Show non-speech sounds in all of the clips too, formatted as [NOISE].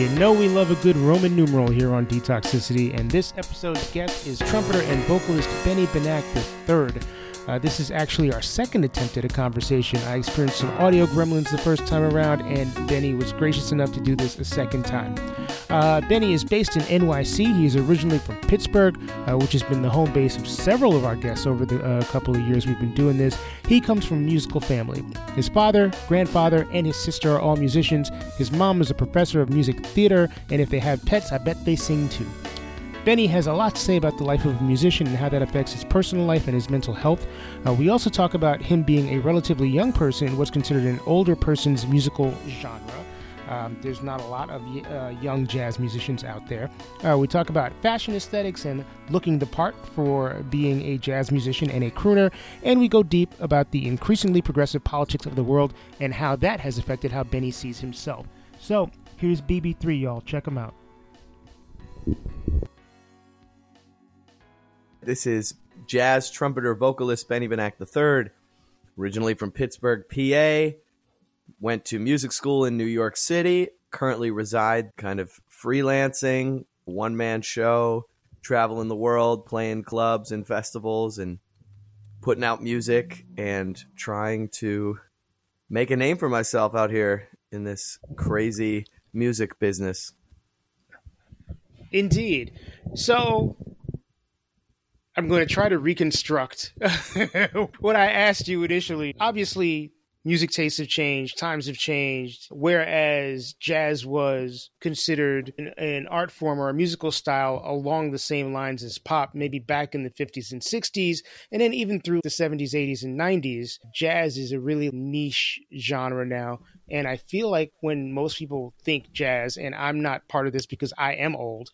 You know we love a good Roman numeral here on Detoxicity, and this episode's guest is trumpeter and vocalist Benny Benack III. Uh, this is actually our second attempt at a conversation. I experienced some audio gremlins the first time around, and Benny was gracious enough to do this a second time. Uh, Benny is based in NYC. He is originally from Pittsburgh, uh, which has been the home base of several of our guests over the uh, couple of years we've been doing this. He comes from a musical family. His father, grandfather, and his sister are all musicians. His mom is a professor of music theater, and if they have pets, I bet they sing too. Benny has a lot to say about the life of a musician and how that affects his personal life and his mental health. Uh, we also talk about him being a relatively young person in what's considered an older person's musical genre. Um, there's not a lot of uh, young jazz musicians out there. Uh, we talk about fashion aesthetics and looking the part for being a jazz musician and a crooner, and we go deep about the increasingly progressive politics of the world and how that has affected how Benny sees himself. So, here's BB3, y'all. Check him out. This is jazz trumpeter vocalist Benny Benack III, originally from Pittsburgh, PA. Went to music school in New York City. Currently reside kind of freelancing, one man show, traveling the world, playing clubs and festivals, and putting out music and trying to make a name for myself out here in this crazy music business. Indeed. So I'm going to try to reconstruct [LAUGHS] what I asked you initially. Obviously, music tastes have changed, times have changed. Whereas jazz was considered an, an, art form or a musical style along the same lines as pop, maybe back in the 50s and 60s, and then even through the 70s, 80s, and 90s, jazz is a really niche genre now. And I feel like when most people think jazz, and I'm not part of this because I am old,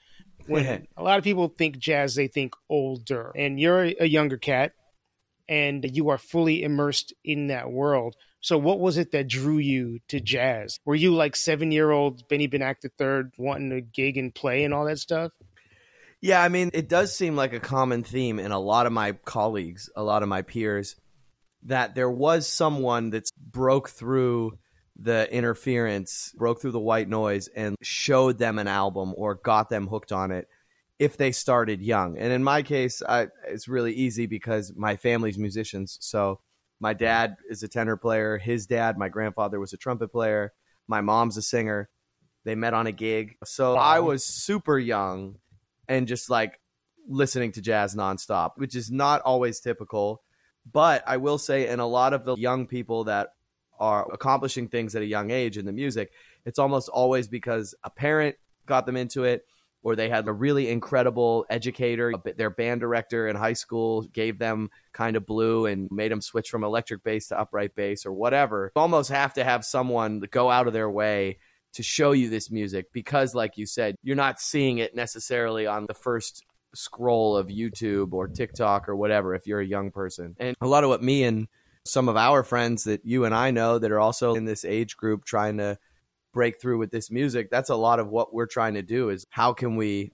when a lot of people think jazz, they think older, and you're a younger cat, and you are fully immersed in that world. So, what was it that drew you to jazz? Were you like seven year old Benny Benack III wanting to gig and play and all that stuff? Yeah, I mean, it does seem like a common theme in a lot of my colleagues, a lot of my peers, that there was someone that's broke through the interference, broke through the white noise, and showed them an album or got them hooked on it if they started young. And in my case, I, it's really easy because my family's musicians. So my dad is a tenor player. His dad, my grandfather, was a trumpet player. My mom's a singer. They met on a gig. So wow. I was super young and just like listening to jazz nonstop, which is not always typical. But I will say, in a lot of the young people that are accomplishing things at a young age in the music, it's almost always because a parent got them into it or they had a really incredible educator. Their band director in high school gave them kind of blue and made them switch from electric bass to upright bass or whatever. You almost have to have someone go out of their way to show you this music because, like you said, you're not seeing it necessarily on the first scroll of YouTube or TikTok or whatever if you're a young person. And a lot of what me and some of our friends that you and I know that are also in this age group trying to break through with this music, that's a lot of what we're trying to do is how can we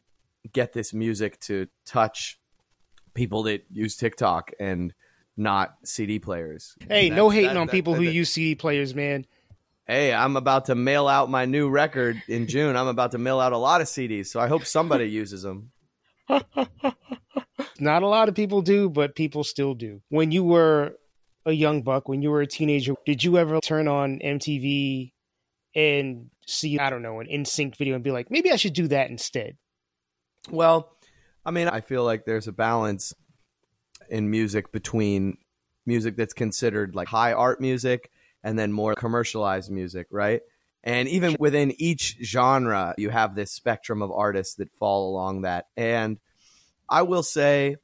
get this music to touch people that use TikTok and not CD players. Hey, no hating that, on that, people that, who use CD players, man. Hey, I'm about to mail out my new record in June. I'm about to mail out a lot of CDs, so I hope somebody [LAUGHS] uses them. Not a lot of people do, but people still do. When you were a young buck, when you were a teenager, did you ever turn on MTV and see, I don't know, an NSYNC video and be like, maybe I should do that instead? Well, I mean, I feel like there's a balance in music between music that's considered like high art music and then more commercialized music, right? And even within each genre, you have this spectrum of artists that fall along that. And I will say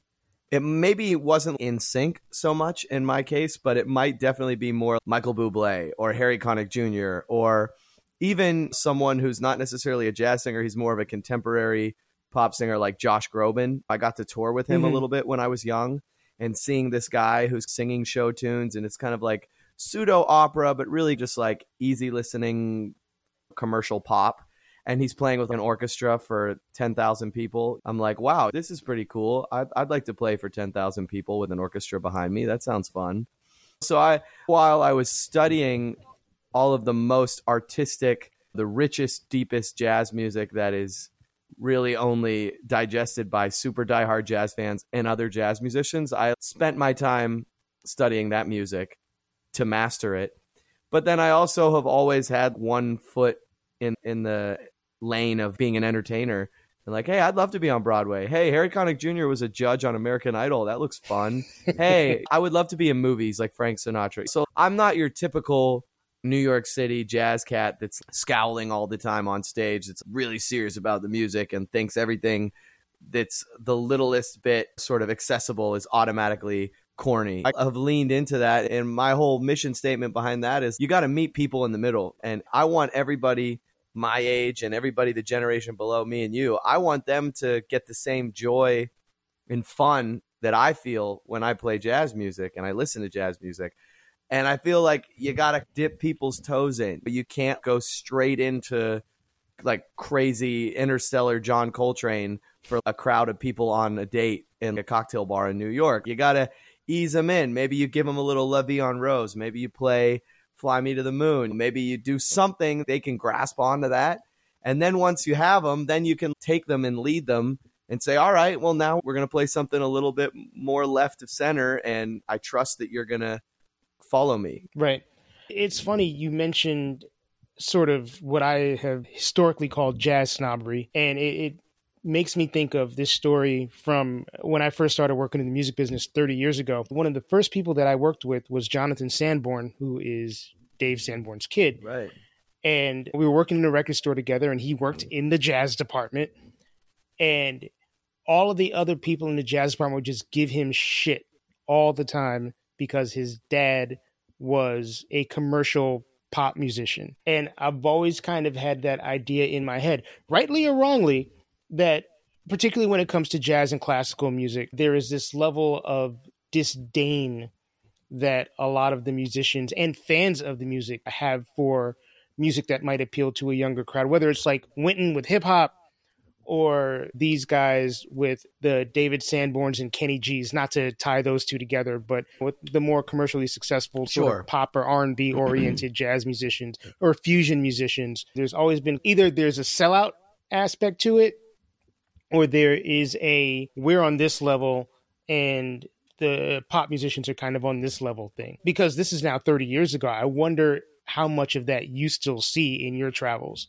it maybe wasn't NSYNC so much in my case, but it might definitely be more Michael Bublé or Harry Connick Jr. or even someone who's not necessarily a jazz singer. He's more of a contemporary pop singer like Josh Groban. I got to tour with him mm-hmm. a little bit when I was young and seeing this guy who's singing show tunes and it's kind of like pseudo opera, but really just like easy listening commercial pop. And he's playing with an orchestra for 10,000 people. I'm like, wow, this is pretty cool. I'd, I'd like to play for 10,000 people with an orchestra behind me. That sounds fun. So I, while I was studying all of the most artistic, the richest, deepest jazz music that is really only digested by super diehard jazz fans and other jazz musicians. I spent my time studying that music to master it. But then I also have always had one foot in in the lane of being an entertainer. And like, hey, I'd love to be on Broadway. Hey, Harry Connick Jr. was a judge on American Idol. That looks fun. [LAUGHS] hey, I would love to be in movies like Frank Sinatra. So I'm not your typical New York City jazz cat that's scowling all the time on stage, that's really serious about the music and thinks everything that's the littlest bit sort of accessible is automatically corny. I have leaned into that, and my whole mission statement behind that is you got to meet people in the middle. And I want everybody my age and everybody the generation below me and you, I want them to get the same joy and fun that I feel when I play jazz music and I listen to jazz music. And I feel like you got to dip people's toes in, but you can't go straight into like crazy interstellar John Coltrane for a crowd of people on a date in a cocktail bar in New York. You got to ease them in. Maybe you give them a little La Vie en Rose. Maybe you play Fly Me to the Moon. Maybe you do something they can grasp onto that. And then once you have them, then you can take them and lead them and say, all right, well, now we're going to play something a little bit more left of center. And I trust that you're going to follow me. Right. It's funny you mentioned sort of what I have historically called jazz snobbery. And it, it makes me think of this story from when I first started working in the music business 30 years ago. One of the first people that I worked with was Jonathan Sanborn, who is Dave Sanborn's kid. Right. And we were working in a record store together, and he worked in the jazz department. And all of the other people in the jazz department would just give him shit all the time because his dad was a commercial pop musician. And I've always kind of had that idea in my head, rightly or wrongly, that particularly when it comes to jazz and classical music, there is this level of disdain that a lot of the musicians and fans of the music have for music that might appeal to a younger crowd, whether it's like Wynton with hip hop or these guys with the David Sanborns and Kenny G's, not to tie those two together, but with the more commercially successful sort sure. of pop or R&B [CLEARS THROAT] oriented jazz musicians or fusion musicians. There's always been either there's a sellout aspect to it or there is a we're on this level and the pop musicians are kind of on this level thing because this is now 30 years ago i wonder how much of that you still see in your travels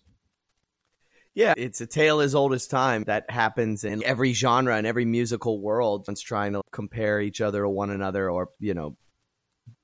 yeah, it's a tale as old as time that happens in every genre and every musical world. It's trying to compare each other to one another or, you know,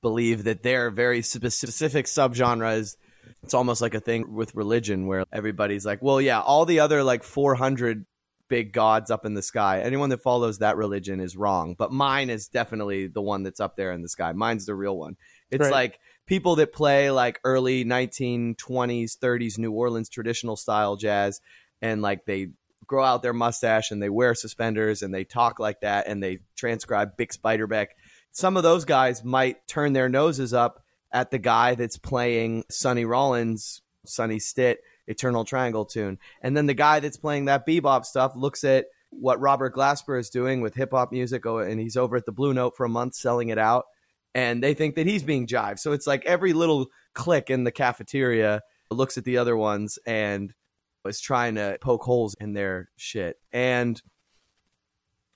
believe that their very specific subgenres. It's almost like a thing with religion where everybody's like, well, yeah, all the other like 400 big gods up in the sky. Anyone that follows that religion is wrong, but mine is definitely the one that's up there in the sky. Mine's the real one. It's right. like people that play like early 1920s, 30s New Orleans traditional style jazz and like they grow out their mustache and they wear suspenders and they talk like that and they transcribe Bix Beiderbecke. Some of those guys might turn their noses up at the guy that's playing Sonny Rollins, Sonny Stitt Eternal Triangle tune. And then the guy that's playing that bebop stuff looks at what Robert Glasper is doing with hip hop music, oh, and he's over at the Blue Note for a month selling it out. and they think that he's being jived. So it's like every little clique in the cafeteria looks at the other ones and is trying to poke holes in their shit. And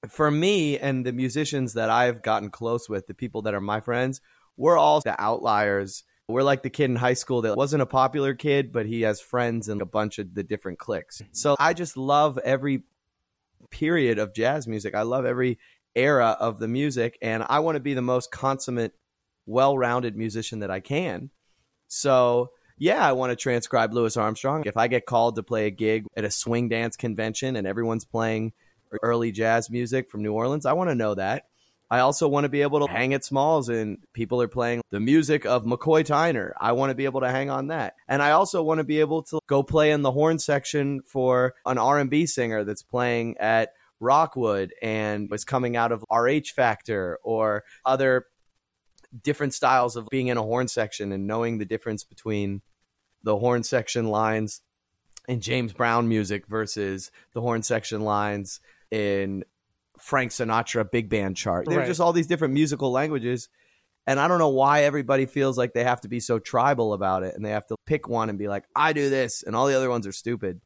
for me and the musicians that I've gotten close with, the people that are my friends, we're all the outliers. We're like the kid in high school that wasn't a popular kid, but he has friends in a bunch of the different cliques. So I just love every period of jazz music. I love every era of the music, and I want to be the most consummate, well rounded musician that I can. So yeah, I want to transcribe Louis Armstrong. If I get called to play a gig at a swing dance convention and everyone's playing early jazz music from New Orleans, I want to know that. I also want to be able to hang at Smalls and people are playing the music of McCoy Tyner. I want to be able to hang on that. And I also want to be able to go play in the horn section for an R&B singer that's playing at Rockwood and was coming out of RH Factor or other different styles of being in a horn section and knowing the difference between the horn section lines in James Brown music versus the horn section lines in Frank Sinatra big band chart. There's right. just all these different musical languages. And I don't know why everybody feels like they have to be so tribal about it and they have to pick one and be like, I do this, and all the other ones are stupid.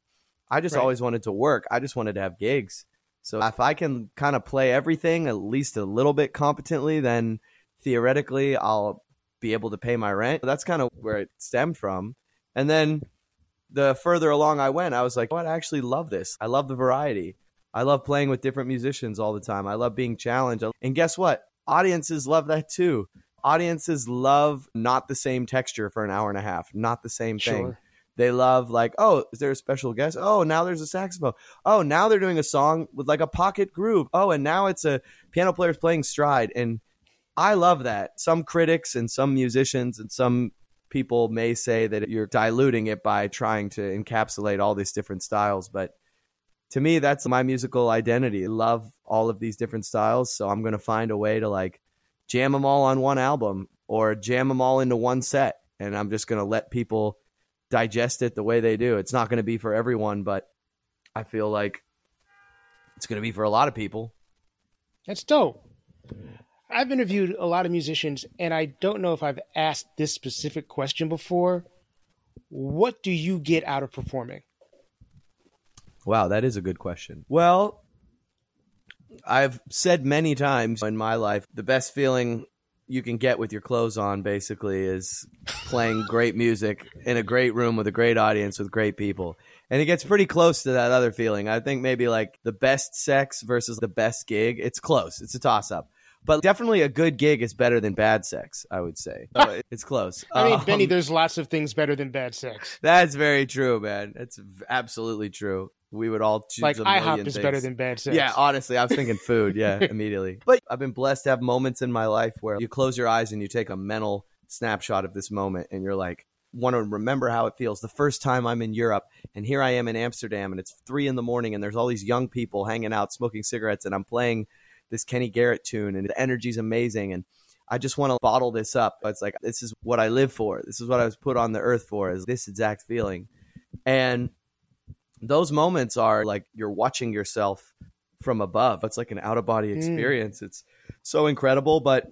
I just right. always wanted to work. I just wanted to have gigs. So if I can kind of play everything at least a little bit competently, then theoretically I'll be able to pay my rent. That's kind of where it stemmed from. And then the further along I went, I was like, what? I actually love this. I love the variety. I love playing with different musicians all the time. I love being challenged. And guess what? Audiences love that too. Audiences love not the same texture for an hour and a half, not the same thing. Sure. They love like, oh, is there a special guest? Oh, now there's a saxophone. Oh, now they're doing a song with like a pocket groove. Oh, and now it's a piano player's playing stride. And I love that. Some critics and some musicians and some people may say that you're diluting it by trying to encapsulate all these different styles, but to me that's my musical identity. Love all of these different styles, so I'm going to find a way to like jam them all on one album or jam them all into one set and I'm just going to let people digest it the way they do. It's not going to be for everyone, but I feel like it's going to be for a lot of people. That's dope. I've interviewed a lot of musicians, and I don't know if I've asked this specific question before. What do you get out of performing? Wow, that is a good question. Well, I've said many times in my life the best feeling you can get with your clothes on basically is playing great music in a great room with a great audience with great people. And it gets pretty close to that other feeling. I think maybe like the best sex versus the best gig. It's close. It's a toss up. But definitely a good gig is better than bad sex, I would say. [LAUGHS] it's close. I mean, um, Benny, there's lots of things better than bad sex. That's very true, man. It's absolutely true. We would all choose like IHOP is things. better than bad sex. Yeah, honestly, I was thinking food. Yeah, [LAUGHS] immediately. But I've been blessed to have moments in my life where you close your eyes and you take a mental snapshot of this moment, and you're like, want to remember how it feels. The first time I'm in Europe, and here I am in Amsterdam, and it's three in the morning, and there's all these young people hanging out, smoking cigarettes, and I'm playing this Kenny Garrett tune, and the energy's amazing, and I just want to bottle this up. It's like this is what I live for. This is what I was put on the earth for. Is this exact feeling, and those moments are like you're watching yourself from above. It's like an out of body mm. experience. Mm. It's so incredible, but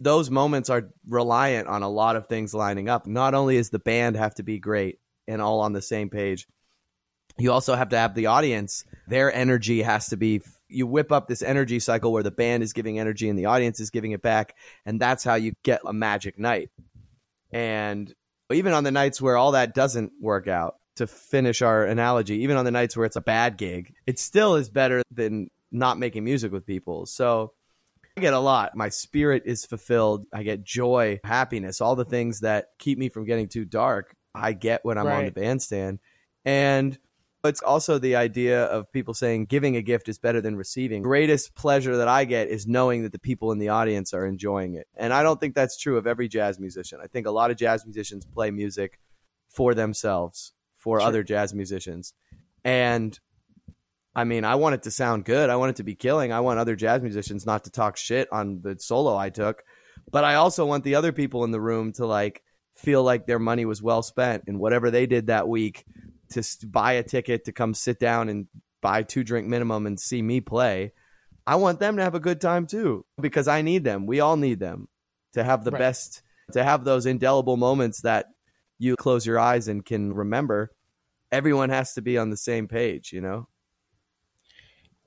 those moments are reliant on a lot of things lining up. Not only is the band have to be great and all on the same page, you also have to have the audience. Their energy has to be you whip up this energy cycle where the band is giving energy and the audience is giving it back and that's how you get a magic night and even on the nights where all that doesn't work out to finish our analogy even on the nights where it's a bad gig it still is better than not making music with people so I get a lot. My spirit is fulfilled. I get joy, happiness, all the things that keep me from getting too dark. I get when I'm right. on the bandstand. And it's also the idea of people saying giving a gift is better than receiving. Greatest pleasure that I get is knowing that the people in the audience are enjoying it. And I don't think that's true of every jazz musician. I think a lot of jazz musicians play music for themselves, for sure. other jazz musicians. And I mean, I want it to sound good. I want it to be killing. I want other jazz musicians not to talk shit on the solo I took. But I also want the other people in the room to like feel like their money was well spent and whatever they did that week to buy a ticket to come sit down and buy two drink minimum and see me play. I want them to have a good time too because I need them. We all need them. to have the Right. best, to have those indelible moments that you close your eyes and can remember. Everyone has to be on the same page, you know?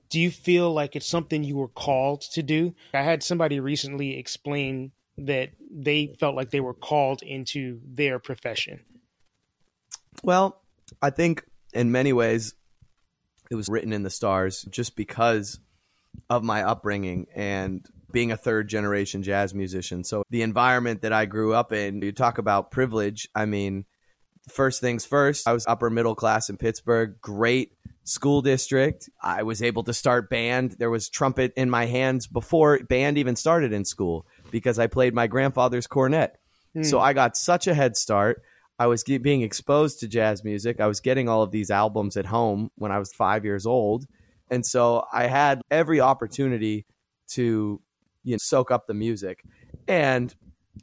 Do you feel like it's something you were called to do? I had somebody recently explain that they felt like they were called into their profession. Well, I think in many ways it was written in the stars just because of my upbringing and being a third generation jazz musician. So the environment that I grew up in, you talk about privilege. I mean, first things first, I was upper middle class in Pittsburgh, great school district. I was able to start band. There was trumpet in my hands before band even started in school because I played my grandfather's cornet. Hmm. So I got such a head start. I was being exposed to jazz music. I was getting all of these albums at home when I was five years old. And so I had every opportunity to you know, soak up the music. And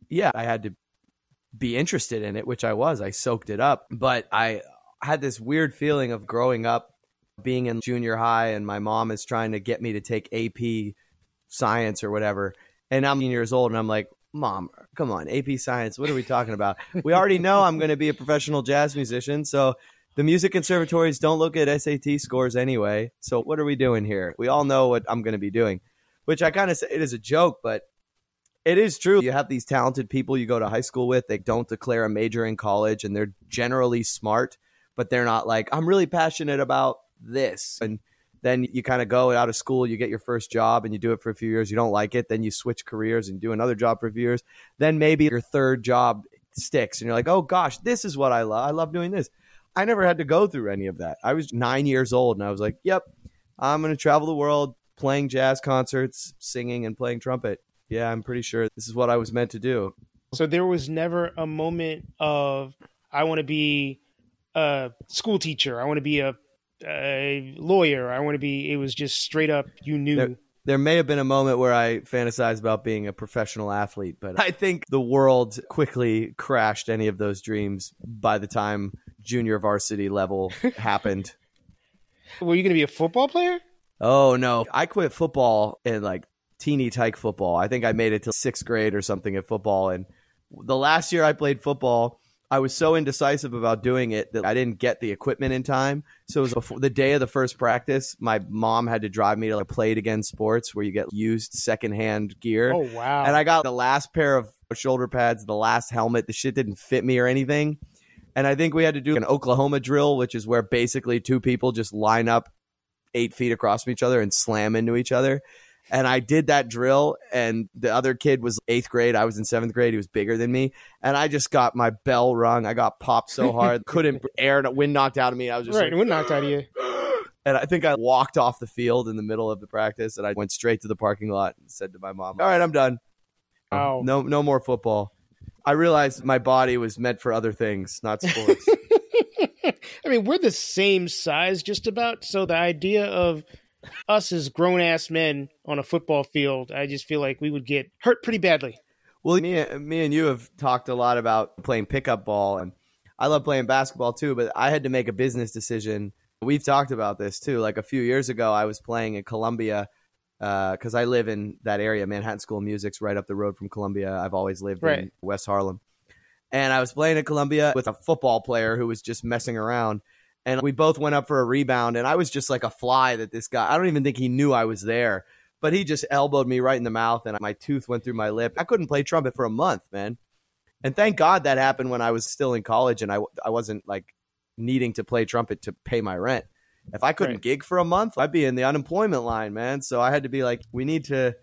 yeah, I had to be interested in it, which I was. I soaked it up. But I had this weird feeling of growing up, being in junior high, and my mom is trying to get me to take AP science or whatever. And I'm years old, and I'm like, Mom, come on, AP science. What are we talking about? We already know I'm going to be a professional jazz musician. So the music conservatories don't look at SAT scores anyway. So what are we doing here? We all know what I'm going to be doing, which I kind of say it is a joke, but it is true. You have these talented people you go to high school with. They don't declare a major in college and they're generally smart, but they're not like, I'm really passionate about this. And then you kind of go out of school, you get your first job and you do it for a few years. You don't like it. Then you switch careers and do another job for a few years. Then maybe your third job sticks and you're like, oh gosh, this is what I love. I love doing this. I never had to go through any of that. I was nine years old and I was like, yep, I'm going to travel the world playing jazz concerts, singing, and playing trumpet. Yeah, I'm pretty sure this is what I was meant to do. So there was never a moment of I want to be a school teacher. I want to be a, a lawyer. I want to be. It was just straight up. You knew. There- There may have been a moment where I fantasized about being a professional athlete, but I think the world quickly crashed any of those dreams by the time junior varsity level [LAUGHS] happened. Were you going to be a football player? Oh no, I quit football in like teeny tyke football. I think I made it to sixth grade or something at football. And the last year I played football, I was so indecisive about doing it that I didn't get the equipment in time. So it was before the day of the first practice. My mom had to drive me to like play it again sports where you get used secondhand gear. Oh wow! And I got the last pair of shoulder pads, the last helmet. The shit didn't fit me or anything. And I think we had to do an Oklahoma drill, which is where basically two people just line up eight feet across from each other and slam into each other. And I did that drill, and the other kid was eighth grade. I was in seventh grade. He was bigger than me, and I just got my bell rung. I got popped so hard, [LAUGHS] couldn't air, wind knocked out of me. I was just right, like, what knocked out of you? [GASPS] and I think I walked off the field in the middle of the practice, and I went straight to the parking lot and said to my mom, "All right, I'm done. No, no more football." I realized my body was meant for other things, not sports. [LAUGHS] I mean, we're the same size, just about. So the idea of us as grown ass men on a football field, I just feel like we would get hurt pretty badly. Well, me, me and you have talked a lot about playing pickup ball, and I love playing basketball too. But I had to make a business decision. We've talked about this too. Like a few years ago, I was playing in Columbia uh, because I live in that area. Manhattan School of Music's right up the road from Columbia. I've always lived in West Harlem, and I was playing at Columbia with a football player who was just messing around. And we both went up for a rebound, and I was just like a fly that this guy. I don't even think he knew I was there but he just elbowed me right in the mouth and my tooth went through my lip. I couldn't play trumpet for a month, man. And thank God that happened when I was still in college and I, I wasn't like needing to play trumpet to pay my rent. If I couldn't Right. gig for a month, I'd be in the unemployment line, man. So I had to be like, we need to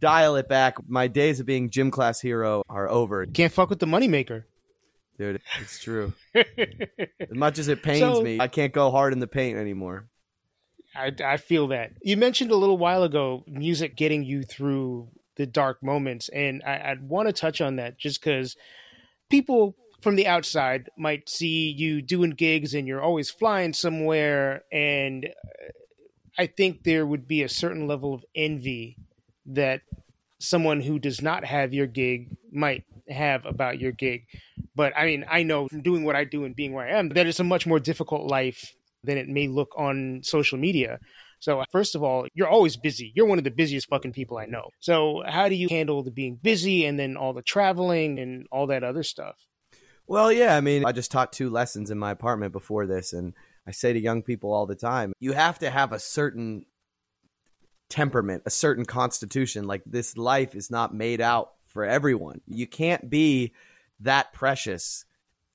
dial it back. My days of being gym class hero are over, Can't fuck with the moneymaker. Dude. It's true. [LAUGHS] As much as it pains So- me, I can't go hard in the paint anymore. I, I feel that. You mentioned a little while ago music getting you through the dark moments, and I, I'd want to touch on that just because people from the outside might see you doing gigs and you're always flying somewhere, and uh, I think there would be a certain level of envy that someone who does not have your gig might have about your gig. But I mean, I know from doing what I do and being where I am, that it's a much more difficult life than it may look on social media. So, uh, first of all, you're always busy. You're one of the busiest fucking people I know. So, how do you handle the being busy and then all the traveling and all that other stuff? Well, yeah, I mean, I just taught two lessons in my apartment before this, and I say to young people all the time, you have to have a certain temperament, a certain constitution. Like this life is not made out for everyone. You can't be that precious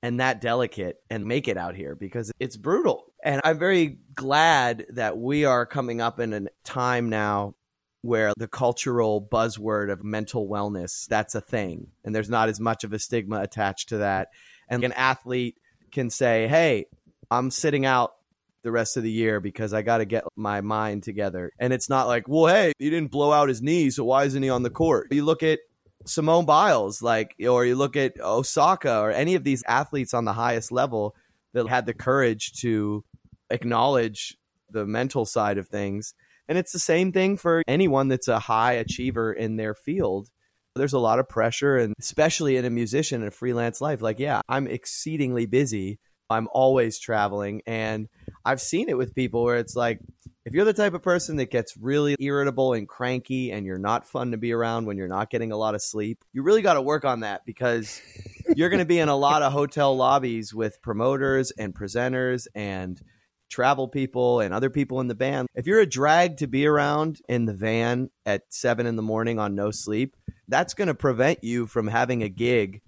and that delicate and make it out here because it's brutal. And I'm very glad that we are coming up in a time now where the cultural buzzword of mental wellness that's a thing. And there's not as much of a stigma attached to that. And an athlete can say hey i'm sitting out the rest of the year because i got to get my mind together. And it's not like well hey he didn't blow out his knee so why isn't he on the court? You look at simone biles like or you look at osaka or any of these athletes on the highest level that had the courage to acknowledge the mental side of things and it's the same thing for anyone that's a high achiever in their field. There's a lot of pressure, and especially in a musician in a freelance life. Like, yeah, I'm exceedingly busy. I'm always traveling. And I've seen it with people where it's like, if you're the type of person that gets really irritable and cranky and you're not fun to be around when you're not getting a lot of sleep, you really got to work on that because [LAUGHS] you're going to be in a lot of hotel lobbies with promoters and presenters and travel people and other people in the band. If you're a drag to be around in the van at seven in the morning on no sleep, that's going to prevent you from having a gig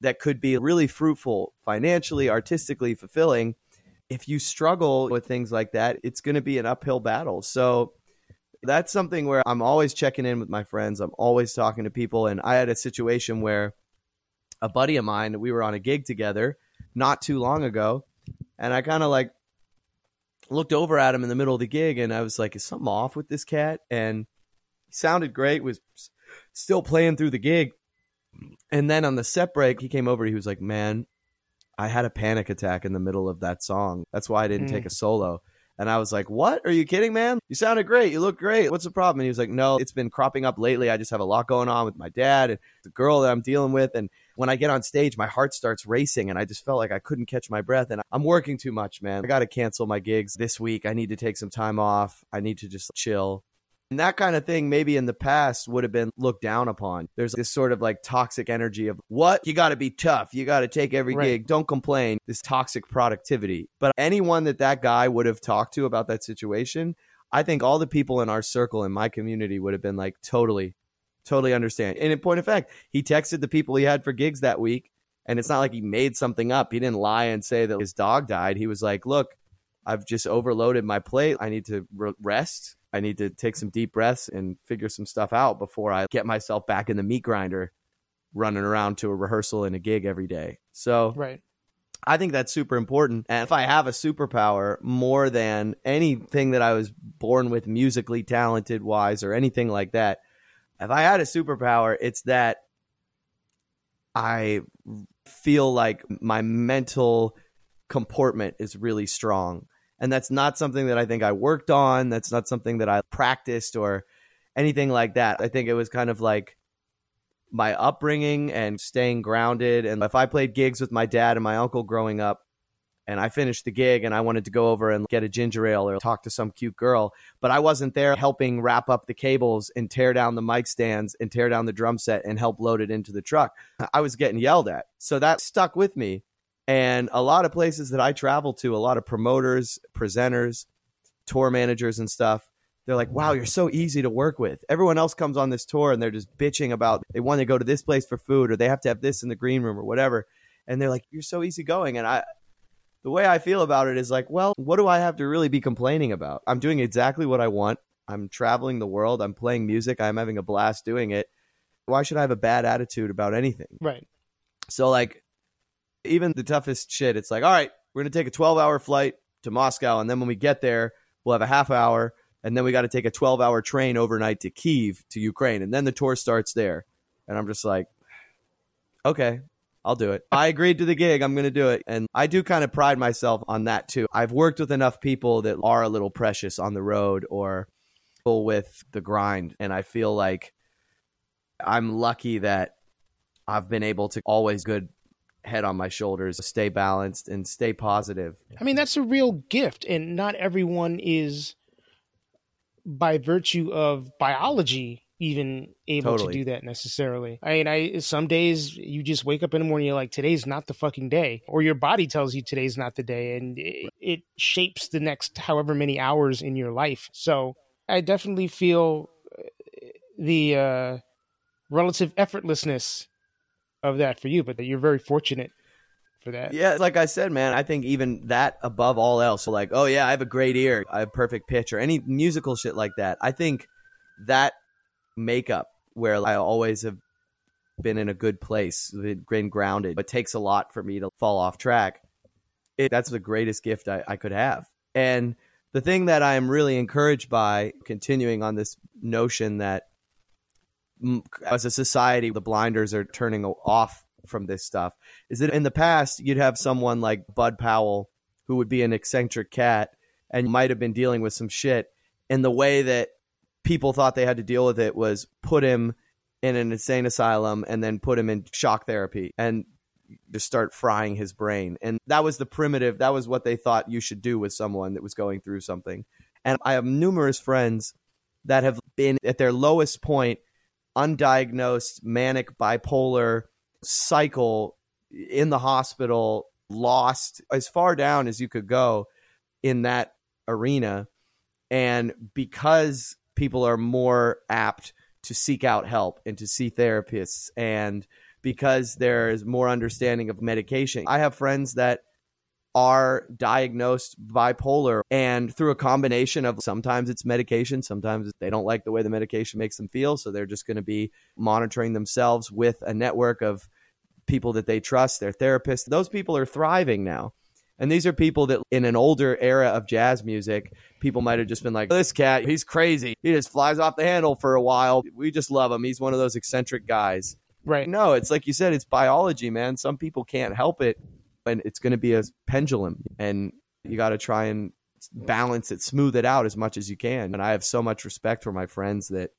that could be really fruitful, financially, artistically fulfilling. If you struggle with things like that, it's going to be an uphill battle. So that's something where I'm always checking in with my friends. I'm always talking to people. And I had a situation where a buddy of mine, we were on a gig together not too long ago. And I kind of like looked over at him in the middle of the gig and I was like, is something off with this cat? And he sounded great, was still playing through the gig. And then on the set break, he came over. He was like, man, I had a panic attack in the middle of that song. That's why I didn't mm. take a solo. And I was like, What? Are you kidding, man? You sounded great. You look great. What's the problem? And he was like, No, it's been cropping up lately. I just have a lot going on with my dad and the girl that I'm dealing with. And when I get on stage, my heart starts racing and I just felt like I couldn't catch my breath. And I'm working too much, man. I got to cancel my gigs this week. I need to take some time off. I need to just chill. And that kind of thing, maybe in the past, would have been looked down upon. There's this sort of like toxic energy of what? You got to be tough. You got to take every right. gig. Don't complain. This toxic productivity. But anyone that that guy would have talked to about that situation, I think all the people in our circle in my community would have been like, totally, totally understand. And in point of fact, he texted the people he had for gigs that week. And it's not like he made something up. He didn't lie and say that his dog died. He was like, look, I've just overloaded my plate. I need to re- rest I need to take some deep breaths and figure some stuff out before I get myself back in the meat grinder running around to a rehearsal and a gig every day. So right. I think that's super important. And if I have a superpower more than anything that I was born with musically talented wise or anything like that, if I had a superpower, it's that I feel like my mental comportment is really strong and that's not something that I think I worked on. That's not something that I practiced or anything like that. I think it was kind of like my upbringing and staying grounded. And if I played gigs with my dad and my uncle growing up, and I finished the gig and I wanted to go over and get a ginger ale or talk to some cute girl, but I wasn't there helping wrap up the cables and tear down the mic stands and tear down the drum set and help load it into the truck. I was getting yelled at. So that stuck with me. And a lot of places that I travel to, a lot of promoters, presenters, tour managers, and stuff, they're like, wow, you're so easy to work with. Everyone else comes on this tour and they're just bitching about they want to go to this place for food or they have to have this in the green room or whatever. And they're like, you're so easygoing. And I, the way I feel about it is like, well, what do I have to really be complaining about? I'm doing exactly what I want. I'm traveling the world. I'm playing music. I'm having a blast doing it. Why should I have a bad attitude about anything? Right. So, like, even the toughest shit, it's like, all right, we're going to take a 12 hour flight to Moscow. And then when we get there, we'll have a half hour. And then we got to take a 12 hour train overnight to Kiev to Ukraine. And then the tour starts there. And I'm just like, okay, I'll do it. I agreed to the gig. I'm going to do it. And I do kind of pride myself on that too. I've worked with enough people that are a little precious on the road or with the grind. And I feel like I'm lucky that I've been able to always good head on my shoulders, stay balanced and stay positive. I mean, that's a real gift, and not everyone is by virtue of biology even able Totally. to do that necessarily. I mean, I some days you just wake up in the morning, you're like, today's not the fucking day, or your body tells you today's not the day, and it, it shapes the next however many hours in your life. So I definitely feel uh, the uh, relative effortlessness of that for you, but that you're very fortunate for that. Yeah, like I said, man, I think even that above all else, like, oh yeah, I have a great ear, I have perfect pitch, or any musical shit like that. I think that makeup where I always have been in a good place, been grounded, but takes a lot for me to fall off track. It, that's the greatest gift I, I could have. And the thing that I am really encouraged by, continuing on this notion that as a society, the blinders are turning off from this stuff, is that in the past, you'd have someone like Bud Powell, who would be an eccentric cat and might have been dealing with some shit. And the way that people thought they had to deal with it was put him in an insane asylum and then put him in shock therapy and just start frying his brain. And that was the primitive, that was what they thought you should do with someone that was going through something. And I have numerous friends that have been at their lowest point, undiagnosed manic bipolar cycle in the hospital, lost as far down as you could go in that arena. And because people are more apt to seek out help and to see therapists and because there's more understanding of medication. I have friends that are diagnosed bipolar and through a combination of sometimes it's medication, sometimes they don't like the way the medication makes them feel, so they're just going to be monitoring themselves with a network of people that they trust, their therapists. Those people are thriving now. And these are people that in an older era of jazz music, people might have just been like, this cat, he's crazy. He just flies off the handle for a while. We just love him. He's one of those eccentric guys. Right. No, it's like you said, it's biology, man. Some people can't help it. And it's going to be a pendulum. And you got to try and balance it, smooth it out as much as you can. And I have so much respect for my friends that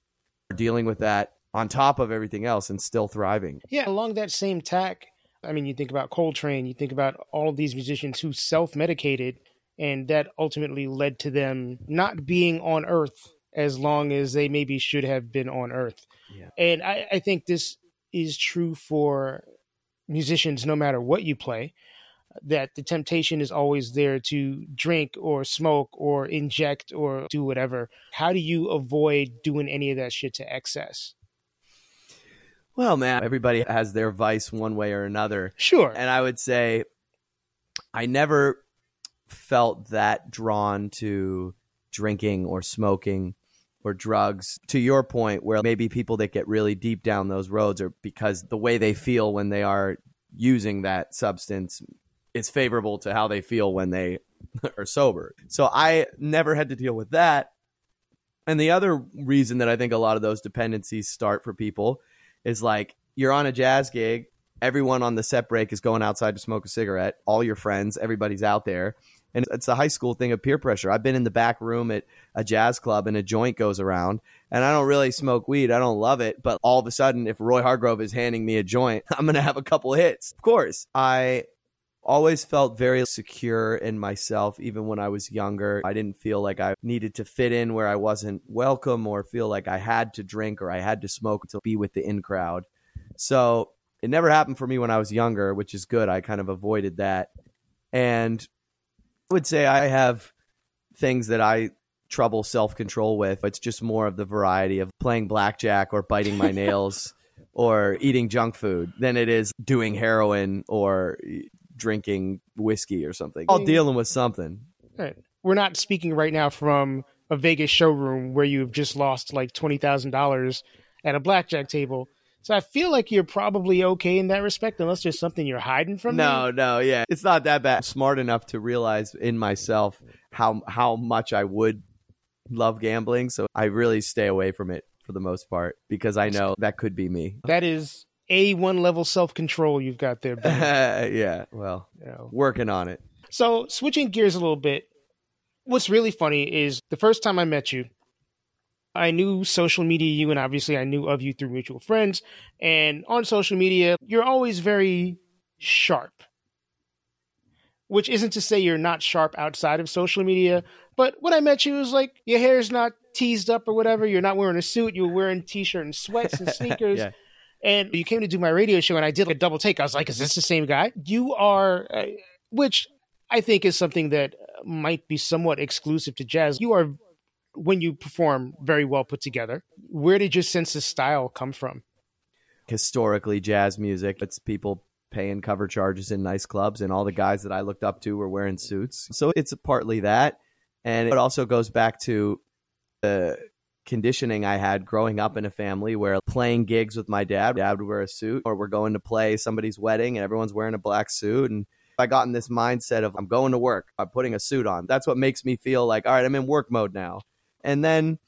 are dealing with that on top of everything else and still thriving. Yeah, along that same tack, I mean, you think about Coltrane, you think about all of these musicians who self medicated, and that ultimately led to them not being on Earth as long as they maybe should have been on Earth. Yeah. And I, I think this is true for musicians no matter what you play that the temptation is always there to drink or smoke or inject or do whatever. How do you avoid doing any of that shit to excess? Well, man, everybody has their vice one way or another. Sure. And I would say I never felt that drawn to drinking or smoking or drugs to your point where maybe people that get really deep down those roads are because the way they feel when they are using that substance is favorable to how they feel when they [LAUGHS] are sober. So I never had to deal with that. And the other reason that I think a lot of those dependencies start for people is like you're on a jazz gig, everyone on the set break is going outside to smoke a cigarette, all your friends, everybody's out there. And it's a high school thing of peer pressure. I've been in the back room at a jazz club and a joint goes around, and I don't really smoke weed. I don't love it. But all of a sudden, if Roy Hargrove is handing me a joint, [LAUGHS] I'm going to have a couple hits. Of course. I always felt very secure in myself even when I was younger. I didn't feel like I needed to fit in where I wasn't welcome or feel like I had to drink or I had to smoke to be with the in crowd. So it never happened for me when I was younger, which is good. I kind of avoided that. And I would say I have things that I trouble self control with. It's just more of the variety of playing blackjack or biting my [LAUGHS] nails or eating junk food than it is doing heroin or drinking whiskey or something. Oh, All dealing with something. Right. We're not speaking right now from a Vegas showroom where you've just lost like twenty thousand dollars at a blackjack table. So I feel like you're probably okay in that respect, unless there's something you're hiding from No, me. no, yeah, it's not that bad. Smart enough to realize in myself how how much I would love gambling, so I really stay away from it for the most part because I know that could be me. That is a one level self control you've got there. [LAUGHS] Yeah, well, You know. working on it. So switching gears a little bit, what's really funny is the first time I met you, I knew social media you, and obviously I knew of you through mutual friends. And on social media, you're always very sharp. which isn't to say you're not sharp outside of social media, but when I met you, it was like your hair's not teased up or whatever. You're not wearing a suit. You're wearing t-shirt and sweats and [LAUGHS] sneakers. yeah. And you came to do my radio show, and I did like a double take. I was like, "Is this the same guy?" You are, uh, which I think is something that might be somewhat exclusive to jazz. You are, when you perform, very well put together. Where did your sense of style come from? Historically, jazz music. It's people paying cover charges in nice clubs, and all the guys that I looked up to were wearing suits. So it's partly that, and it also goes back to the conditioning I had growing up in a family where playing gigs with my dad, dad would wear a suit, or we're going to play somebody's wedding and everyone's wearing a black suit. And I got in this mindset of I'm going to work, I'm putting a suit on. That's what makes me feel like, all right, I'm in work mode now. And then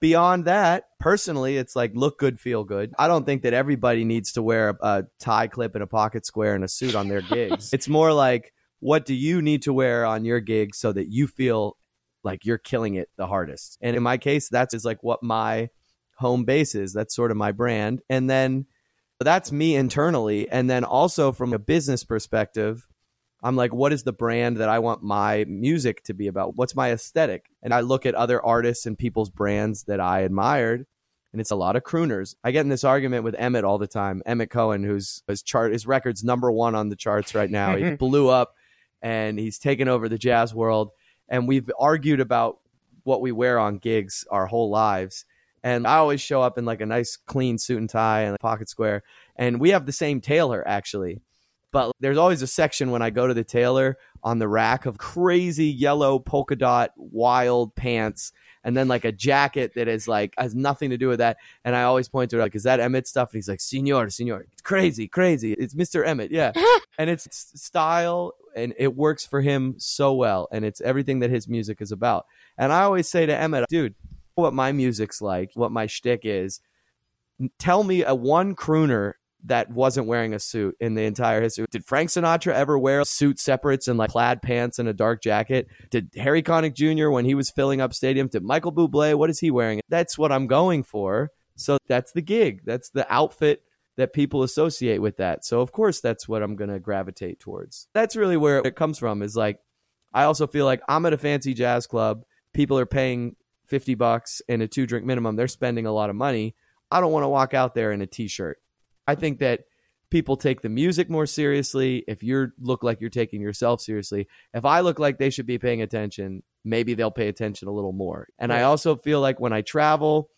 beyond that, personally, it's like look good, feel good. I don't think that everybody needs to wear a, a tie clip and a pocket square and a suit on their gigs. [LAUGHS] it's more like, what do you need to wear on your gig so that you feel like you're killing it the hardest. And in my case, that's is like what my home base is. That's sort of my brand. And then that's me internally. And then also from a business perspective, I'm like, what is the brand that I want my music to be about? What's my aesthetic? And I look at other artists and people's brands that I admired, and it's a lot of crooners. I get in this argument with Emmett all the time. Emmett Cohen, who's his chart, his record's number one on the charts right now. he [LAUGHS] blew up, and he's taken over the jazz world and we've argued about what we wear on gigs our whole lives. And I always show up in like a nice clean suit and tie and a pocket square. And we have the same tailor actually. But there's always a section when I go to the tailor on the rack of crazy yellow polka dot wild pants and then like a jacket that is like has nothing to do with that. And I always point to it like, is that Emmett stuff? And he's like, Senor, Senor, it's crazy, crazy. It's Mr. Emmett, yeah. [LAUGHS] and it's style and it works for him so well. And it's everything that his music is about. And I always say to Emmett, dude, what my music's like, what my shtick is. Tell me a one crooner that wasn't wearing a suit in the entire history. Did Frank Sinatra ever wear suit separates and like plaid pants and a dark jacket? Did Harry Connick Jr. when he was filling up stadiums? Did Michael Bublé? What is he wearing? That's what I'm going for. So that's the gig. That's the outfit that people associate with that. So of course that's what I'm going to gravitate towards. That's really where it comes from is like I also feel like I'm at a fancy jazz club. People are paying 50 bucks and a two drink minimum. They're spending a lot of money. I don't want to walk out there in a t-shirt. I think that people take the music more seriously. If you look like you're taking yourself seriously, if I look like they should be paying attention, maybe they'll pay attention a little more. And I also feel like when I travel,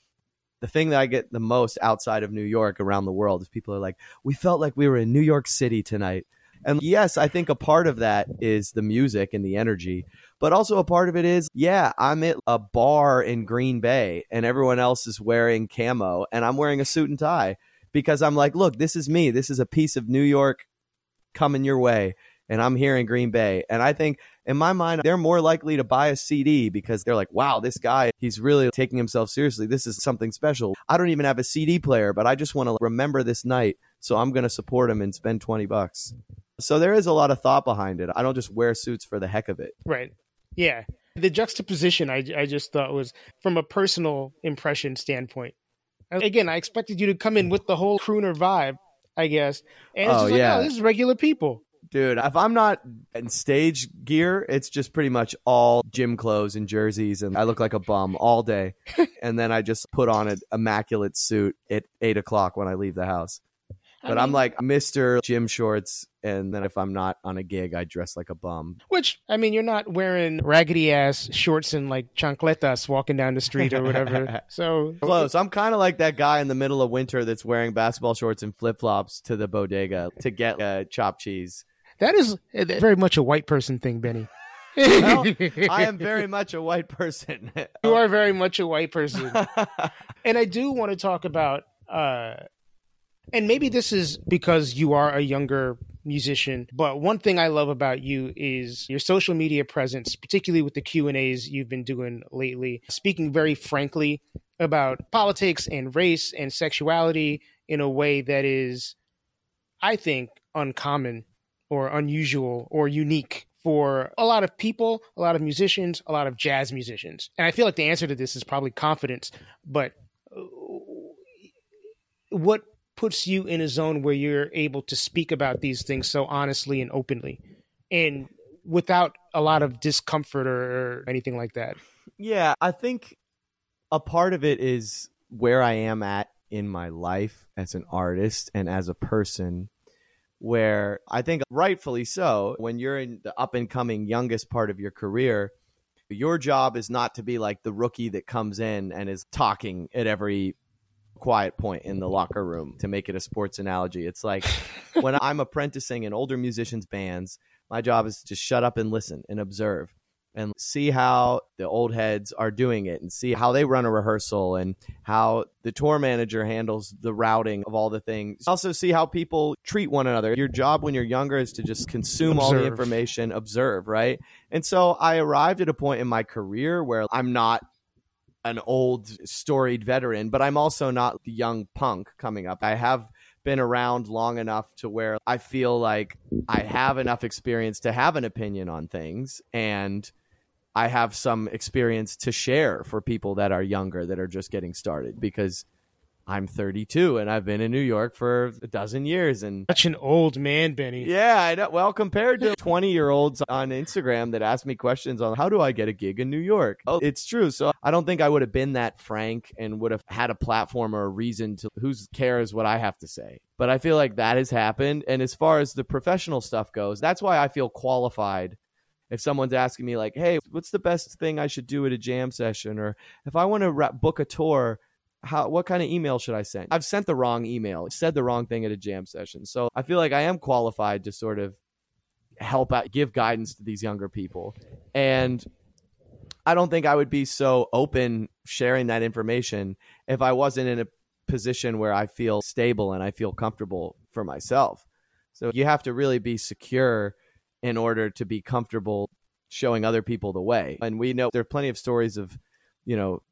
the thing that I get the most outside of New York around the world is people are like, we felt like we were in New York City tonight. And yes, I think a part of that is the music and the energy, but also a part of it is, yeah, I'm at a bar in Green Bay and everyone else is wearing camo and I'm wearing a suit and tie because I'm like, look, this is me. This is a piece of New York coming your way. And I'm here in Green Bay. And I think in my mind, they're more likely to buy a CD because they're like, wow, this guy, he's really taking himself seriously. This is something special. I don't even have a CD player, but I just want to remember this night. So I'm going to support him and spend 20 bucks. So there is a lot of thought behind it. I don't just wear suits for the heck of it. Right. Yeah. The juxtaposition I, I just thought was from a personal impression standpoint Again, I expected you to come in with the whole crooner vibe, I guess. And it's oh, just like, yeah. oh, this is regular people. Dude, if I'm not in stage gear, it's just pretty much all gym clothes and jerseys, and I look like a bum all day. [LAUGHS] and then I just put on an immaculate suit at eight o'clock when I leave the house. But I am like Mr. Gym Shorts, and then if I'm not on a gig, I dress like a bum. Which, I mean, you're not wearing raggedy ass shorts and like chancletas walking down the street or whatever. [LAUGHS] so close. I'm kind of like that guy in the middle of winter that's wearing basketball shorts and flip flops to the bodega to get uh, chopped cheese. That is uh, very much a white person thing, Benny. well, [LAUGHS] I am very much a white person. you are very much a white person. [LAUGHS] and I do want to talk about uh, and maybe this is because you are a younger musician but one thing i love about you is your social media presence particularly with the q and a's you've been doing lately. Speaking very frankly about politics and race and sexuality in a way that is i think uncommon or unusual or unique for a lot of people a lot of musicians a lot of jazz musicians. And i feel like the answer to this is probably confidence but uh, what puts you in a zone where you're able to speak about these things so honestly and openly. And without a lot of discomfort or, anything like that. Yeah, I think a part of it is where I am at in my life as an artist and as a person where I think rightfully so, when you're in the up and coming youngest part of your career, your job is not to be like the rookie that comes in and is talking at every quiet point in the locker room to make it a sports analogy. It's like [LAUGHS] when I'm apprenticing in older musicians' bands, my job is to shut up and listen and observe and see how the old heads are doing it and see how they run a rehearsal and how the tour manager handles the routing of all the things. Also see how people treat one another. Your job when you're younger is to just consume observe. all the information, observe, right? And so I arrived at a point in my career where I'm not an old storied veteran, but I'm also not the young punk coming up. I have been around long enough to where I feel like I have enough experience to have an opinion on things and I have some experience to share for people that are younger that are just getting started because I'm 32 and I've been in New York for a dozen years and such an old man, Benny. Yeah, I know. Well, compared to 20 year olds on Instagram that ask me questions on how do I get a gig in New York? Oh, it's true. So I don't think I would have been that frank and would have had a platform or a reason to who cares what I have to say. But I feel like that has happened. And as far as the professional stuff goes, that's why I feel qualified if someone's asking me like, "Hey, what's the best thing I should do at a jam session?" or if I want to book a tour, how what kind of email should I send? I've sent the wrong email, said the wrong thing at a jam session. So I feel like I am qualified to sort of help out, give guidance to these younger people. And I don't think I would be so open sharing that information if I wasn't in a position where I feel stable and I feel comfortable for myself. So you have to really be secure in order to be comfortable showing other people the way. And we know there are plenty of stories of, you know,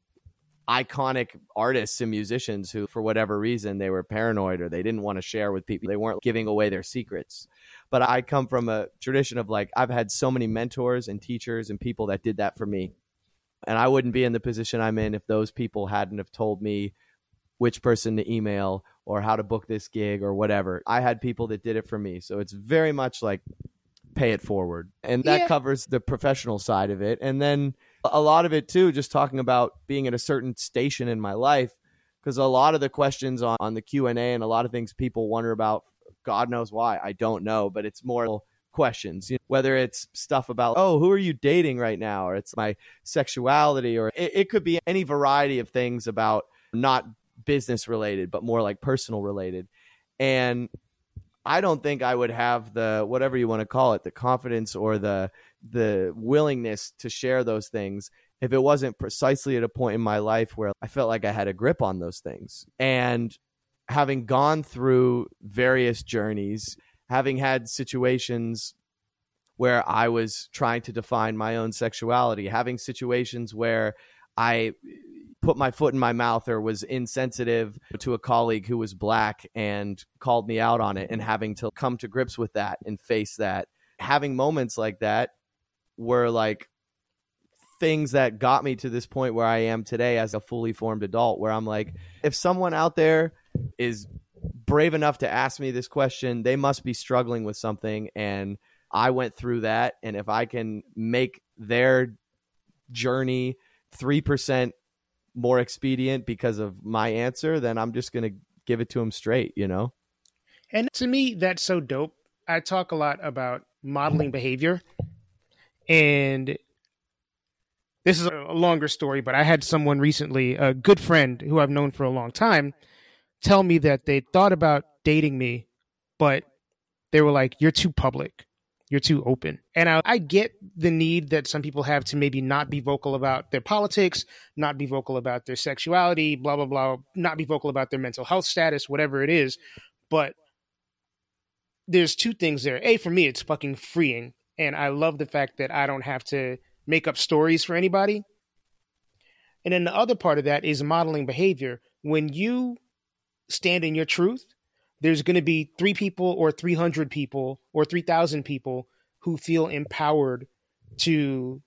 iconic artists and musicians who, for whatever reason, they were paranoid or they didn't want to share with people. They weren't giving away their secrets. But I come from a tradition of like, I've had so many mentors and teachers and people that did that for me. And I wouldn't be in the position I'm in if those people hadn't have told me which person to email or how to book this gig or whatever. I had people that did it for me. So it's very much like pay it forward. And that yeah. covers the professional side of it. And then a lot of it too, just talking about being at a certain station in my life, because a lot of the questions on, on the Q&A and a lot of things people wonder about, God knows why, I don't know, but it's more questions you know, whether it's stuff about oh who are you dating right now? or it's my sexuality or it, it could be any variety of things about not business related but more like personal related. And I don't think I would have the whatever you want to call it, the confidence or the the willingness to share those things if it wasn't precisely at a point in my life where I felt like I had a grip on those things. And having gone through various journeys, having had situations where I was trying to define my own sexuality, having situations where I put my foot in my mouth or was insensitive to a colleague who was black and called me out on it and having to come to grips with that and face that having moments like that were like things that got me to this point where I am today as a fully formed adult where I'm like if someone out there is brave enough to ask me this question they must be struggling with something and I went through that and if I can make their journey 3% more expedient because of my answer, then I'm just going to give it to them straight, you know? And to me, that's so dope. I talk a lot about modeling behavior. And this is a longer story, but I had someone recently, a good friend who I've known for a long time, tell me that they thought about dating me, but they were like, You're too public you're too open. And I, I, get the need that some people have to maybe not be vocal about their politics, not be vocal about their sexuality, blah, blah, blah, not be vocal about their mental health status, whatever it is. But there's two things there. A, for me, it's fucking freeing. And I love the fact that I don't have to make up stories for anybody. And then the other part of that is modeling behavior. When you stand in your truth, there's going to be three people or 300 people or 3,000 people who feel empowered to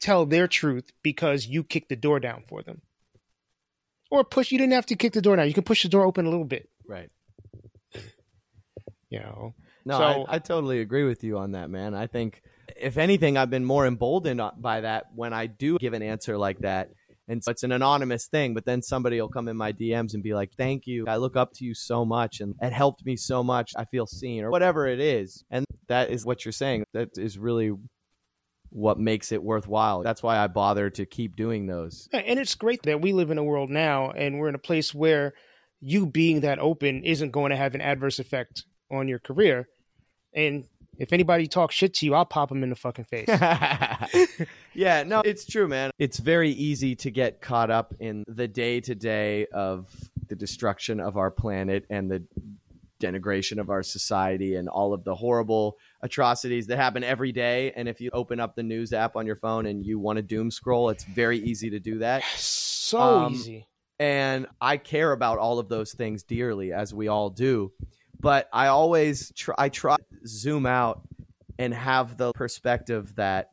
tell their truth because you kicked the door down for them. Or push, you didn't have to kick the door down. You can push the door open a little bit. Right. You know? No, so, I, I totally agree with you on that, man. I think if anything, I've been more emboldened by that when I do give an answer like that. And so it's an anonymous thing, but then somebody will come in my DMs and be like, Thank you. I look up to you so much and it helped me so much. I feel seen or whatever it is. And that is what you're saying. That is really what makes it worthwhile. That's why I bother to keep doing those. And it's great that we live in a world now and we're in a place where you being that open isn't going to have an adverse effect on your career. And if anybody talks shit to you, I'll pop them in the fucking face. [LAUGHS] yeah, no, it's true, man. It's very easy to get caught up in the day to day of the destruction of our planet and the denigration of our society and all of the horrible atrocities that happen every day. And if you open up the news app on your phone and you want to doom scroll, it's very easy to do that. [SIGHS] So um, easy. And I care about all of those things dearly, as we all do but I always try, I try zoom out and have the perspective that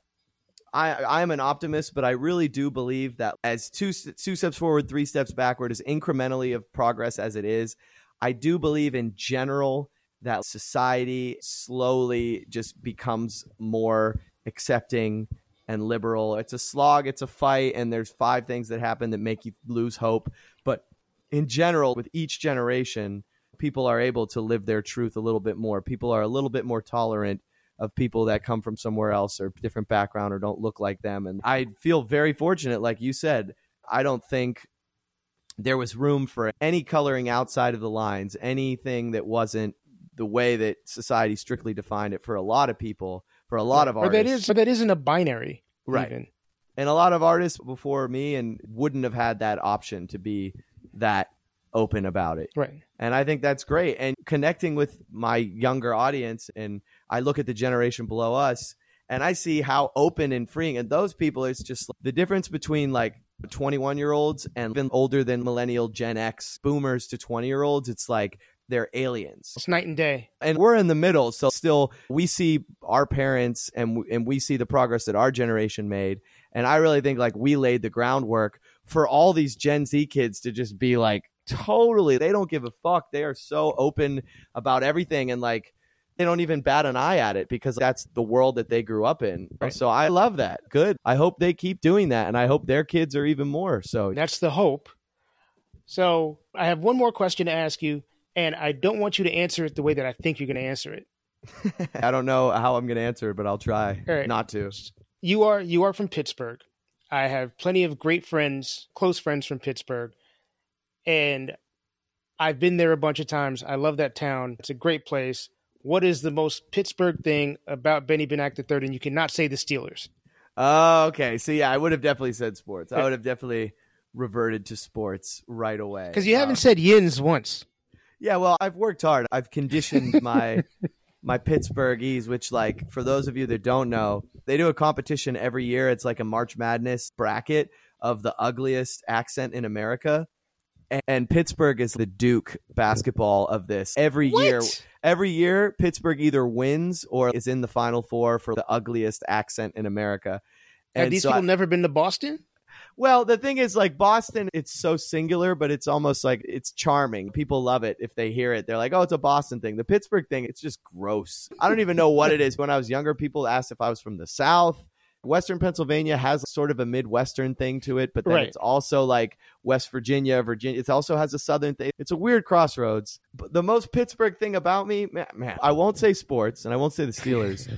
I I am an optimist, but I really do believe that as two two steps forward, three steps backward, as incrementally of progress as it is, I do believe in general that society slowly just becomes more accepting and liberal. It's a slog, it's a fight, and there's five things that happen that make you lose hope. But in general, with each generation, people are able to live their truth a little bit more. People are a little bit more tolerant of people that come from somewhere else or different background or don't look like them. And I feel very fortunate, like you said. I don't think there was room for any coloring outside of the lines, anything that wasn't the way that society strictly defined it for a lot of people, for a lot of artists. Or that is, or that isn't a binary, right? Even. And a lot of artists before me and wouldn't have had that option to be that open about it. Right. And I think that's great. And connecting with my younger audience, and I look at the generation below us, and I see how open and freeing. And those people, it's just the difference between like 21 year olds and even older than millennial Gen X boomers to 20 year olds. It's like they're aliens. It's night and day. And we're in the middle. So still, we see our parents and, and we see the progress that our generation made. And I really think like we laid the groundwork for all these Gen Z kids to just be like, totally they don't give a fuck. They are so open about everything and like they don't even bat an eye at it because that's the world that they grew up in. Right. so i love that. Good. I hope they keep doing that and i hope their kids are even more. So that's the hope. So i have one more question to ask you and i don't want you to answer it the way that i think you're going to answer it. [LAUGHS] I don't know how i'm going to answer it but i'll try right. not to. You are you are from pittsburgh. I have plenty of great friends close friends from pittsburgh and I've been there a bunch of times. I love that town. It's a great place. What is the most Pittsburgh thing about Benny Benack III? And you cannot say the Steelers. Oh, okay. So yeah, I would have definitely said sports. I would have definitely reverted to sports right away. Because you haven't um, said Yins once. Yeah, well, I've worked hard. I've conditioned [LAUGHS] my my Pittsburghese, which like for those of you that don't know, they do a competition every year. It's like a March Madness bracket of the ugliest accent in America and Pittsburgh is the Duke basketball of this. Every what? year, every year, Pittsburgh either wins or is in the Final Four for the ugliest accent in America. And Have these so people I, never been to Boston? Well, the thing is, like Boston, it's so singular, but it's almost like it's charming. People love it if they hear it. They're like, "Oh, it's a Boston thing." The Pittsburgh thing, it's just gross. I don't even know what it is. When I was younger, people asked if I was from the South. Western Pennsylvania has sort of a Midwestern thing to it, but then right. it's also like West Virginia, Virginia. It also has a Southern thing. It's a weird crossroads. But the most Pittsburgh thing about me, man, man I won't say sports and I won't say the Steelers,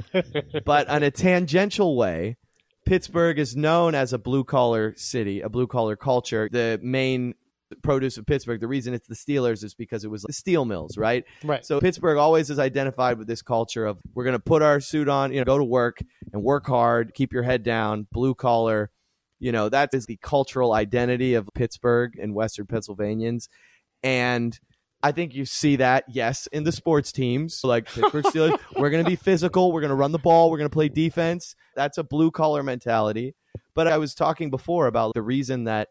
[LAUGHS] but in a tangential way, Pittsburgh is known as a blue collar city, a blue collar culture. The main produce of Pittsburgh. The reason it's the Steelers is because it was the steel mills, right? Right. So Pittsburgh always is identified with this culture of we're going to put our suit on, you know, go to work and work hard, keep your head down, blue collar. You know, that is the cultural identity of Pittsburgh and Western Pennsylvanians. And I think you see that, yes, in the sports teams like Pittsburgh Steelers. [LAUGHS] we're going to be physical. We're going to run the ball. We're going to play defense. That's a blue collar mentality. But I was talking before about the reason that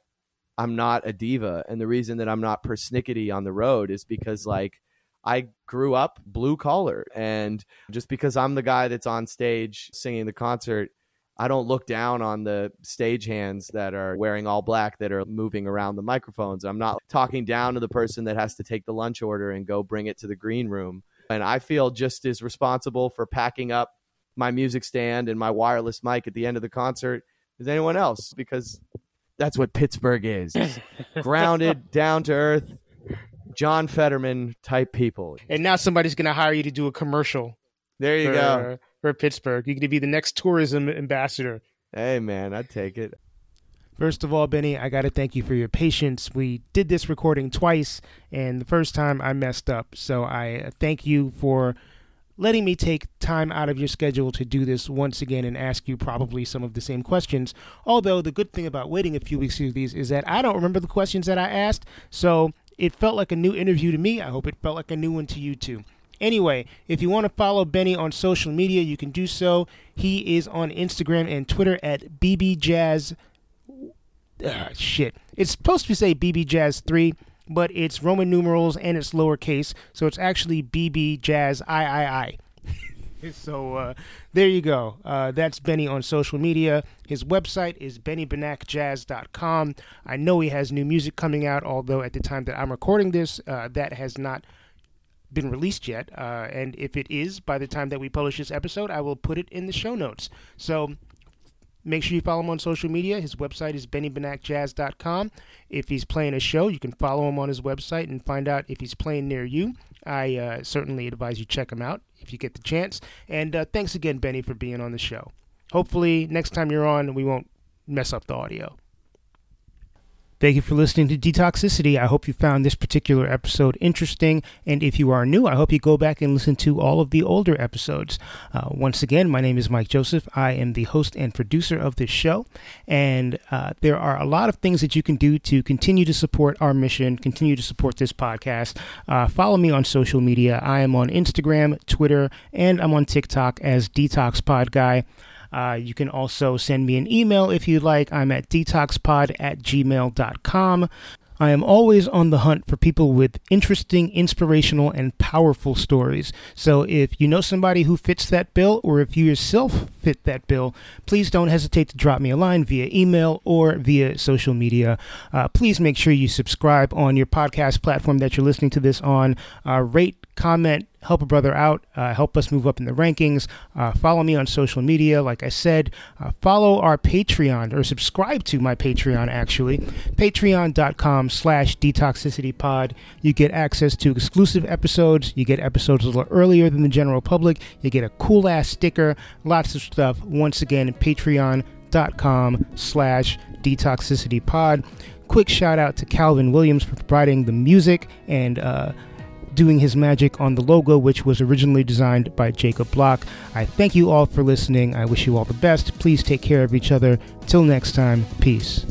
I'm not a diva. And the reason that I'm not persnickety on the road is because like I grew up blue collar. And just because I'm the guy that's on stage singing the concert, I don't look down on the stage hands that are wearing all black that are moving around the microphones. I'm not talking down to the person that has to take the lunch order and go bring it to the green room. And I feel just as responsible for packing up my music stand and my wireless mic at the end of the concert as anyone else because that's what Pittsburgh is. Grounded, [LAUGHS] down to earth, John Fetterman type people. And now somebody's going to hire you to do a commercial. There you for, go. For Pittsburgh. You're going to be the next tourism ambassador. Hey, man, I'd take it. First of all, Benny, I got to thank you for your patience. We did this recording twice, and the first time I messed up. So I thank you for letting me take time out of your schedule to do this once again and ask you probably some of the same questions. Although the good thing about waiting a few weeks to do these is that I don't remember the questions that I asked, so it felt like a new interview to me. I hope it felt like a new one to you too. Anyway, if you want to follow Benny on social media, you can do so. He is on Instagram and Twitter at BBJazz. Uh, shit. It's supposed to say BBJazz3, but it's Roman numerals and it's lowercase, so it's actually BB Jazz I. [LAUGHS] so uh, there you go. Uh, that's Benny on social media. His website is bennybenackjazz.com. I know he has new music coming out, although at the time that I'm recording this, uh, that has not been released yet. Uh, and if it is, by the time that we publish this episode, I will put it in the show notes. So make sure you follow him on social media. His website is bennybenackjazz.com. If he's playing a show, you can follow him on his website and find out if he's playing near you. I uh, certainly advise you check him out if you get the chance. And uh, thanks again, Benny, for being on the show. Hopefully, next time you're on, we won't mess up the audio. Thank you for listening to Detoxicity. I hope you found this particular episode interesting. And if you are new, I hope you go back and listen to all of the older episodes. Uh, once again, my name is Mike Joseph. I am the host and producer of this show. And uh, there are a lot of things that you can do to continue to support our mission, continue to support this podcast. Uh, follow me on social media. I am on Instagram, Twitter, and I'm on TikTok as Detox Pod Guy. Uh, you can also send me an email if you'd like. I'm at detoxpod at gmail.com. I am always on the hunt for people with interesting, inspirational, and powerful stories. So if you know somebody who fits that bill, or if you yourself fit that bill, please don't hesitate to drop me a line via email or via social media. Uh, please make sure you subscribe on your podcast platform that you're listening to this on. Uh, rate, comment, help a brother out, uh, help us move up in the rankings. Uh, follow me on social media. Like I said, uh, follow our Patreon or subscribe to my Patreon, actually. Patreon.com slash detoxicitypod. You get access to exclusive episodes. You get episodes a little earlier than the general public. You get a cool ass sticker, lots of stuff. Once again, patreon.com slash detoxicitypod. Quick shout out to Calvin Williams for providing the music and uh, doing his magic on the logo, which was originally designed by Jacob Block. I thank you all for listening. I wish you all the best. Please take care of each other. Till next time, peace.